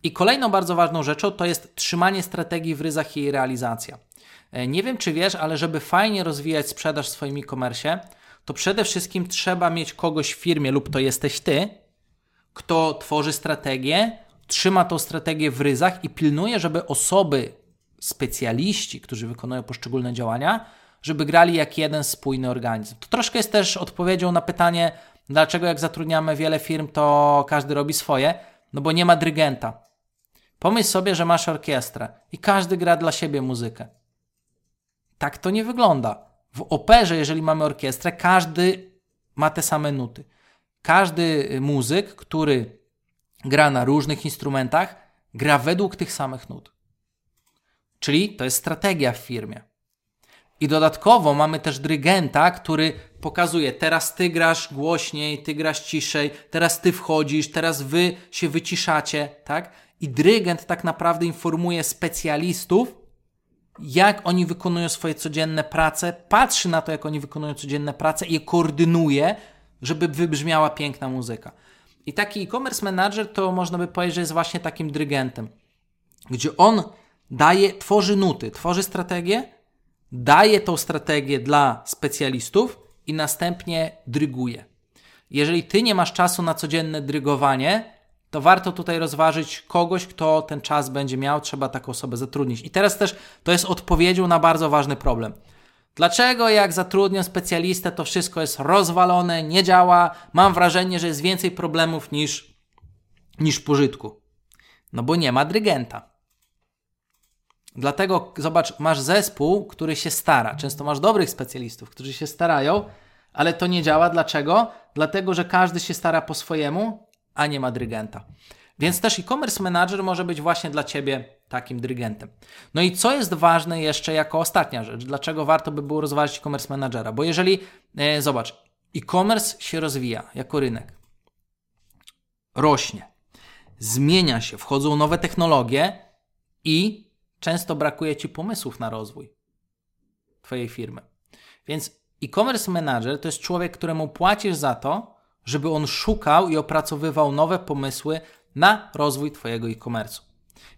I kolejną bardzo ważną rzeczą to jest trzymanie strategii w ryzach i jej realizacja. E, nie wiem, czy wiesz, ale żeby fajnie rozwijać sprzedaż w swoim e-commerce, to przede wszystkim trzeba mieć kogoś w firmie, lub to jesteś ty, kto tworzy strategię, trzyma tą strategię w ryzach i pilnuje, żeby osoby, specjaliści, którzy wykonują poszczególne działania, żeby grali jak jeden spójny organizm. To troszkę jest też odpowiedzią na pytanie, Dlaczego jak zatrudniamy wiele firm, to każdy robi swoje? No bo nie ma dyrygenta. Pomyśl sobie, że masz orkiestrę i każdy gra dla siebie muzykę. Tak to nie wygląda. W operze, jeżeli mamy orkiestrę, każdy ma te same nuty. Każdy muzyk, który gra na różnych instrumentach, gra według tych samych nut. Czyli to jest strategia w firmie. I dodatkowo mamy też dyrygenta, który pokazuje, teraz ty grasz głośniej, ty grasz ciszej, teraz ty wchodzisz, teraz wy się wyciszacie, tak? I dyrygent tak naprawdę informuje specjalistów, jak oni wykonują swoje codzienne prace, patrzy na to, jak oni wykonują codzienne prace i je koordynuje, żeby wybrzmiała piękna muzyka. I taki e-commerce manager to można by powiedzieć, że jest właśnie takim dyrygentem, gdzie on daje, tworzy nuty, tworzy strategię, daje tą strategię dla specjalistów i następnie dryguje. Jeżeli ty nie masz czasu na codzienne drygowanie, to warto tutaj rozważyć kogoś, kto ten czas będzie miał, trzeba taką osobę zatrudnić. I teraz też to jest odpowiedzią na bardzo ważny problem. Dlaczego jak zatrudnię specjalistę, to wszystko jest rozwalone, nie działa, mam wrażenie, że jest więcej problemów niż, niż pożytku? No bo nie ma drygenta. Dlatego zobacz, masz zespół, który się stara. Często masz dobrych specjalistów, którzy się starają, ale to nie działa. Dlaczego? Dlatego, że każdy się stara po swojemu, a nie ma drygenta. Więc też e-commerce manager może być właśnie dla Ciebie takim dyrygentem. No i co jest ważne jeszcze jako ostatnia rzecz, dlaczego warto by było rozważyć e-commerce managera? Bo jeżeli, e, zobacz, e-commerce się rozwija jako rynek, rośnie, zmienia się, wchodzą nowe technologie i często brakuje Ci pomysłów na rozwój Twojej firmy. Więc e-commerce manager to jest człowiek, któremu płacisz za to, żeby on szukał i opracowywał nowe pomysły na rozwój Twojego e-commerce.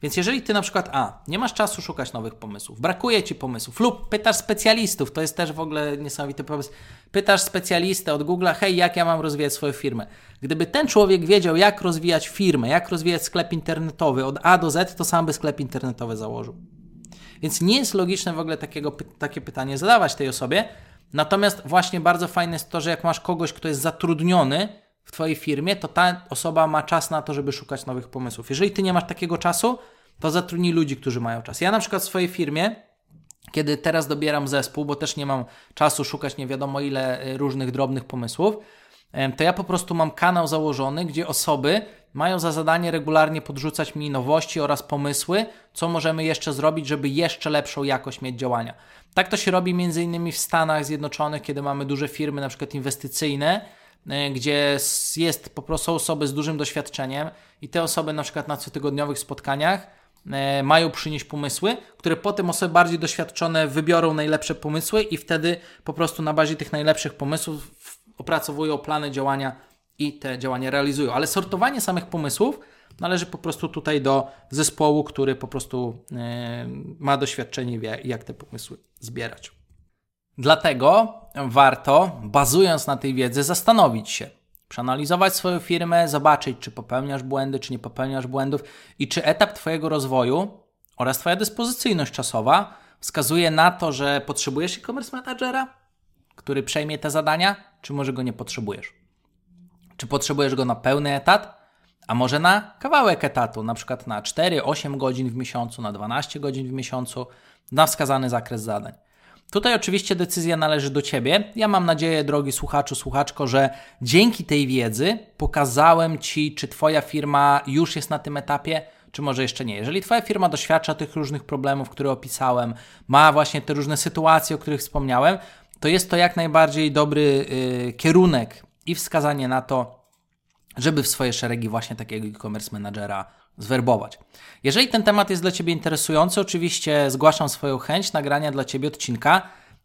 Więc jeżeli Ty na przykład A, nie masz czasu szukać nowych pomysłów, brakuje Ci pomysłów lub pytasz specjalistów, to jest też w ogóle niesamowity pomysł, pytasz specjalistę od Google, hej, jak ja mam rozwijać swoją firmę? Gdyby ten człowiek wiedział, jak rozwijać firmę, jak rozwijać sklep internetowy od A do Z, to sam by sklep internetowy założył. Więc nie jest logiczne w ogóle takiego, takie pytanie zadawać tej osobie, natomiast właśnie bardzo fajne jest to, że jak masz kogoś, kto jest zatrudniony, w Twojej firmie, to ta osoba ma czas na to, żeby szukać nowych pomysłów. Jeżeli Ty nie masz takiego czasu, to zatrudnij ludzi, którzy mają czas. Ja na przykład w swojej firmie, kiedy teraz dobieram zespół, bo też nie mam czasu szukać nie wiadomo ile y, różnych drobnych pomysłów, to ja po prostu mam kanał założony, gdzie osoby mają za zadanie regularnie podrzucać mi nowości oraz pomysły, co możemy jeszcze zrobić, żeby jeszcze lepszą jakość mieć działania. Tak to się robi między innymi w Stanach Zjednoczonych, kiedy mamy duże firmy, na przykład inwestycyjne, E, gdzie jest po prostu osoby z dużym doświadczeniem i te osoby na przykład na cotygodniowych spotkaniach mają przynieść pomysły, które potem osoby bardziej doświadczone wybiorą najlepsze pomysły i wtedy po prostu na bazie tych najlepszych pomysłów opracowują plany działania i te działania realizują. Ale sortowanie samych pomysłów należy po prostu tutaj do zespołu, który po prostu e, ma doświadczenie, wie jak te pomysły zbierać. Dlatego warto, bazując na tej wiedzy, zastanowić się, przeanalizować swoją firmę, zobaczyć, czy popełniasz błędy, czy nie popełniasz błędów i czy etap Twojego rozwoju oraz Twoja dyspozycyjność czasowa wskazuje na to, że potrzebujesz e-commerce managera, który przejmie te zadania, czy może go nie potrzebujesz. Czy potrzebujesz go na pełny etat, a może na kawałek etatu, na przykład na 4-8 godzin w miesiącu, na 12 godzin w miesiącu, na wskazany zakres zadań. Tutaj oczywiście decyzja należy do Ciebie. Ja mam nadzieję, drogi słuchaczu, słuchaczko, że dzięki tej wiedzy pokazałem Ci, czy Twoja firma już jest na tym etapie, czy może jeszcze nie. Jeżeli Twoja firma doświadcza tych różnych problemów, które opisałem, ma właśnie te różne sytuacje, o których wspomniałem, to jest to jak najbardziej dobry yy, kierunek i wskazanie na to, żeby w swoje szeregi właśnie takiego e-commerce managera zwerbować. Jeżeli ten temat jest dla Ciebie interesujący, oczywiście zgłaszam swoją chęć nagrania dla Ciebie odcinka,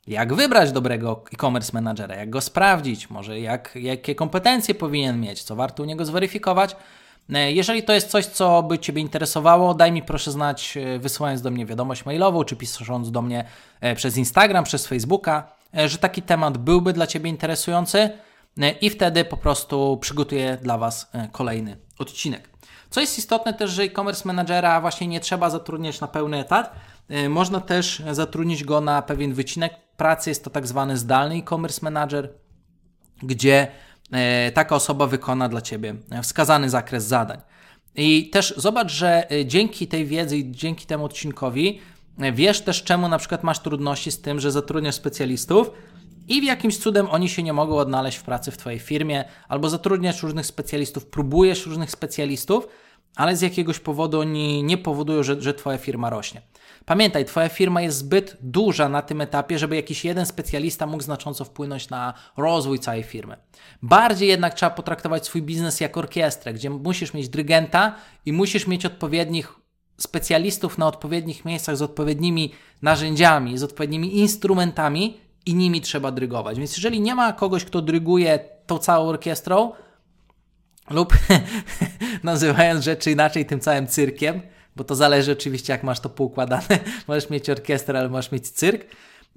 jak wybrać dobrego e-commerce managera, jak go sprawdzić, może jak, jakie kompetencje powinien mieć, co warto u niego zweryfikować. E, jeżeli to jest coś, co by Ciebie interesowało, daj mi proszę znać, e, wysyłając do mnie wiadomość mailową, czy pisząc do mnie e, przez Instagram, przez Facebooka, że taki temat byłby dla Ciebie interesujący i wtedy po prostu przygotuję dla Was kolejny odcinek. Co jest istotne też, że e-commerce managera właśnie nie trzeba zatrudniać na pełny etat. Y, można też zatrudnić go na pewien wycinek pracy. Jest to tak zwany zdalny e-commerce manager, gdzie e, taka osoba wykona dla Ciebie wskazany zakres zadań. I też zobacz, że e, dzięki tej wiedzy i dzięki temu odcinkowi wiesz też, czemu na przykład masz trudności z tym, że zatrudniasz specjalistów i w jakimś cudem oni się nie mogą odnaleźć w pracy w Twojej firmie, albo zatrudniasz różnych specjalistów, próbujesz różnych specjalistów, ale z jakiegoś powodu oni nie powodują, że, że Twoja firma rośnie. Pamiętaj, Twoja firma jest zbyt duża na tym etapie, żeby jakiś jeden specjalista mógł znacząco wpłynąć na rozwój całej firmy. Bardziej jednak trzeba potraktować swój biznes jak orkiestrę, gdzie musisz mieć dyrygenta i musisz mieć odpowiednich specjalistów na odpowiednich miejscach z odpowiednimi narzędziami, z odpowiednimi instrumentami i nimi trzeba drygować. Więc jeżeli nie ma kogoś, kto dryguje tą całą orkiestrą, lub nazywając rzeczy inaczej, tym całym cyrkiem, bo to zależy oczywiście, jak masz to poukładane. możesz mieć orkiestrę, ale możesz mieć cyrk.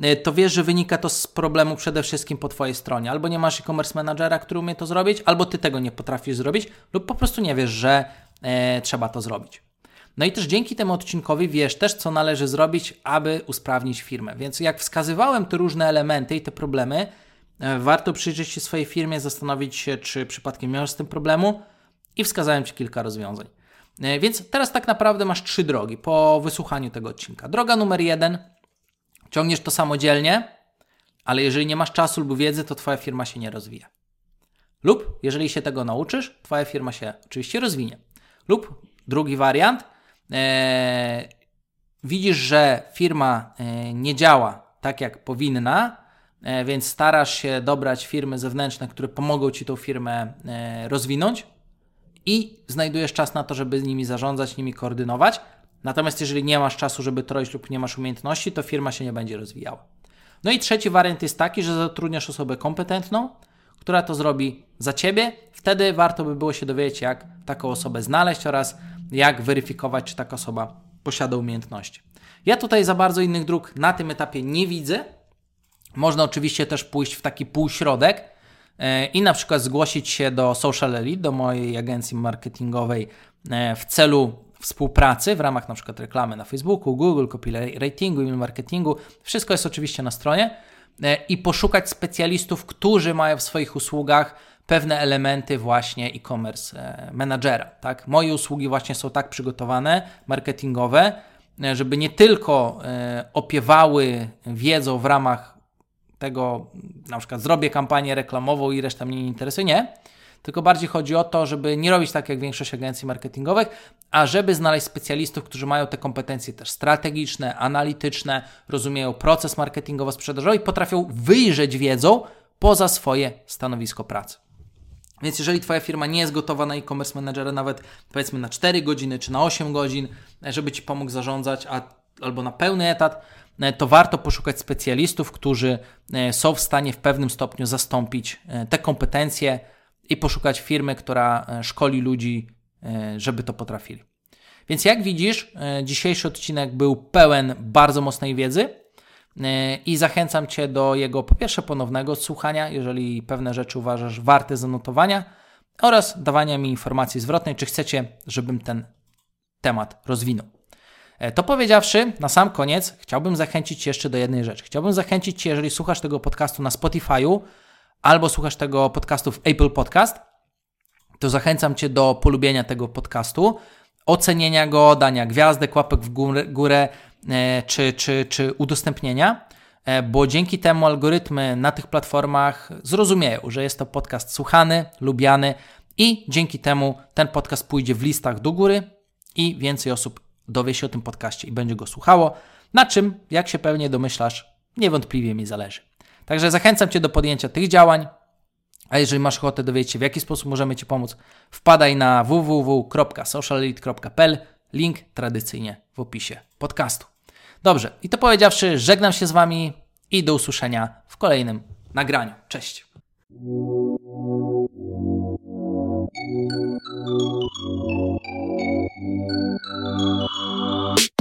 E, to wiesz, że wynika to z problemu przede wszystkim po Twojej stronie. Albo nie masz e-commerce managera, który umie to zrobić, albo Ty tego nie potrafisz zrobić, lub po prostu nie wiesz, że e, trzeba to zrobić. No i też dzięki temu odcinkowi wiesz też, co należy zrobić, aby usprawnić firmę. Więc jak wskazywałem te różne elementy i te problemy, warto przyjrzeć się swojej firmie, zastanowić się, czy przypadkiem miałeś z tym problemu i wskazałem Ci kilka rozwiązań. E, więc teraz tak naprawdę masz trzy drogi po wysłuchaniu tego odcinka. Droga numer jeden, ciągniesz to samodzielnie, ale jeżeli nie masz czasu lub wiedzy, to Twoja firma się nie rozwija. Lub jeżeli się tego nauczysz, Twoja firma się oczywiście rozwinie. Lub drugi wariant, e, widzisz, że firma e, nie działa tak, jak powinna, e, więc starasz się dobrać firmy zewnętrzne, które pomogą Ci tą firmę e, rozwinąć i znajdujesz czas na to, żeby nimi zarządzać, nimi koordynować. Natomiast jeżeli nie masz czasu, żeby to robić lub nie masz umiejętności, to firma się nie będzie rozwijała. No i trzeci wariant jest taki, że zatrudniasz osobę kompetentną, która to zrobi za ciebie. Wtedy warto by było się dowiedzieć, jak taką osobę znaleźć oraz jak weryfikować, czy taka osoba posiada umiejętności. Ja tutaj za bardzo innych dróg na tym etapie nie widzę. Można oczywiście też pójść w taki półśrodek e, i na przykład zgłosić się do Social Elite, do mojej agencji marketingowej e, w celu współpracy w ramach na przykład reklamy na Facebooku, Google, copywritingu, email marketingu. Wszystko jest oczywiście na stronie e, i poszukać specjalistów, którzy mają w swoich usługach pewne elementy właśnie e-commerce managera. Tak? Moje usługi właśnie są tak przygotowane, marketingowe, żeby nie tylko opiewały wiedzą w ramach tego, na przykład zrobię kampanię reklamową i reszta mnie nie interesuje, nie. Tylko bardziej chodzi o to, żeby nie robić tak jak większość agencji marketingowych, a żeby znaleźć specjalistów, którzy mają te kompetencje też strategiczne, analityczne, rozumieją proces marketingowo-sprzedażowy i potrafią wyjrzeć wiedzą poza swoje stanowisko pracy. Więc jeżeli Twoja firma nie jest gotowa na e-commerce managera nawet powiedzmy na 4 godziny czy na 8 godzin, żeby Ci pomógł zarządzać, a, albo na pełny etat, to warto poszukać specjalistów, którzy e, są w stanie w pewnym stopniu zastąpić e, te kompetencje i poszukać firmy, która szkoli ludzi, żeby to potrafili. Więc jak widzisz, dzisiejszy odcinek był pełen bardzo mocnej wiedzy i zachęcam Cię do jego po pierwsze ponownego słuchania, jeżeli pewne rzeczy uważasz warte zanotowania oraz dawania mi informacji zwrotnej, czy chcecie, żebym ten temat rozwinął. E, to powiedziawszy, na sam koniec chciałbym zachęcić Cię jeszcze do jednej rzeczy. Chciałbym zachęcić Cię, jeżeli słuchasz tego podcastu na Spotify'u albo słuchasz tego podcastu w Apple Podcast, to zachęcam Cię do polubienia tego podcastu, ocenienia go, dania gwiazdek, łapek w górę, górę E, czy, czy, czy udostępnienia, e, bo dzięki temu algorytmy na tych platformach zrozumieją, że jest to podcast słuchany, lubiany i dzięki temu ten podcast pójdzie w listach do góry i więcej osób dowie się o tym podcaście i będzie go słuchało, na czym, jak się pewnie domyślasz, niewątpliwie mi zależy. Także zachęcam Cię do podjęcia tych działań, a jeżeli masz ochotę dowiedzieć się, w jaki sposób możemy Ci pomóc, wpadaj na www.socialelite.pl, link tradycyjnie w opisie podcastu. Dobrze, i to powiedziawszy, żegnam się z Wami i do usłyszenia w kolejnym nagraniu. Cześć. Thank you.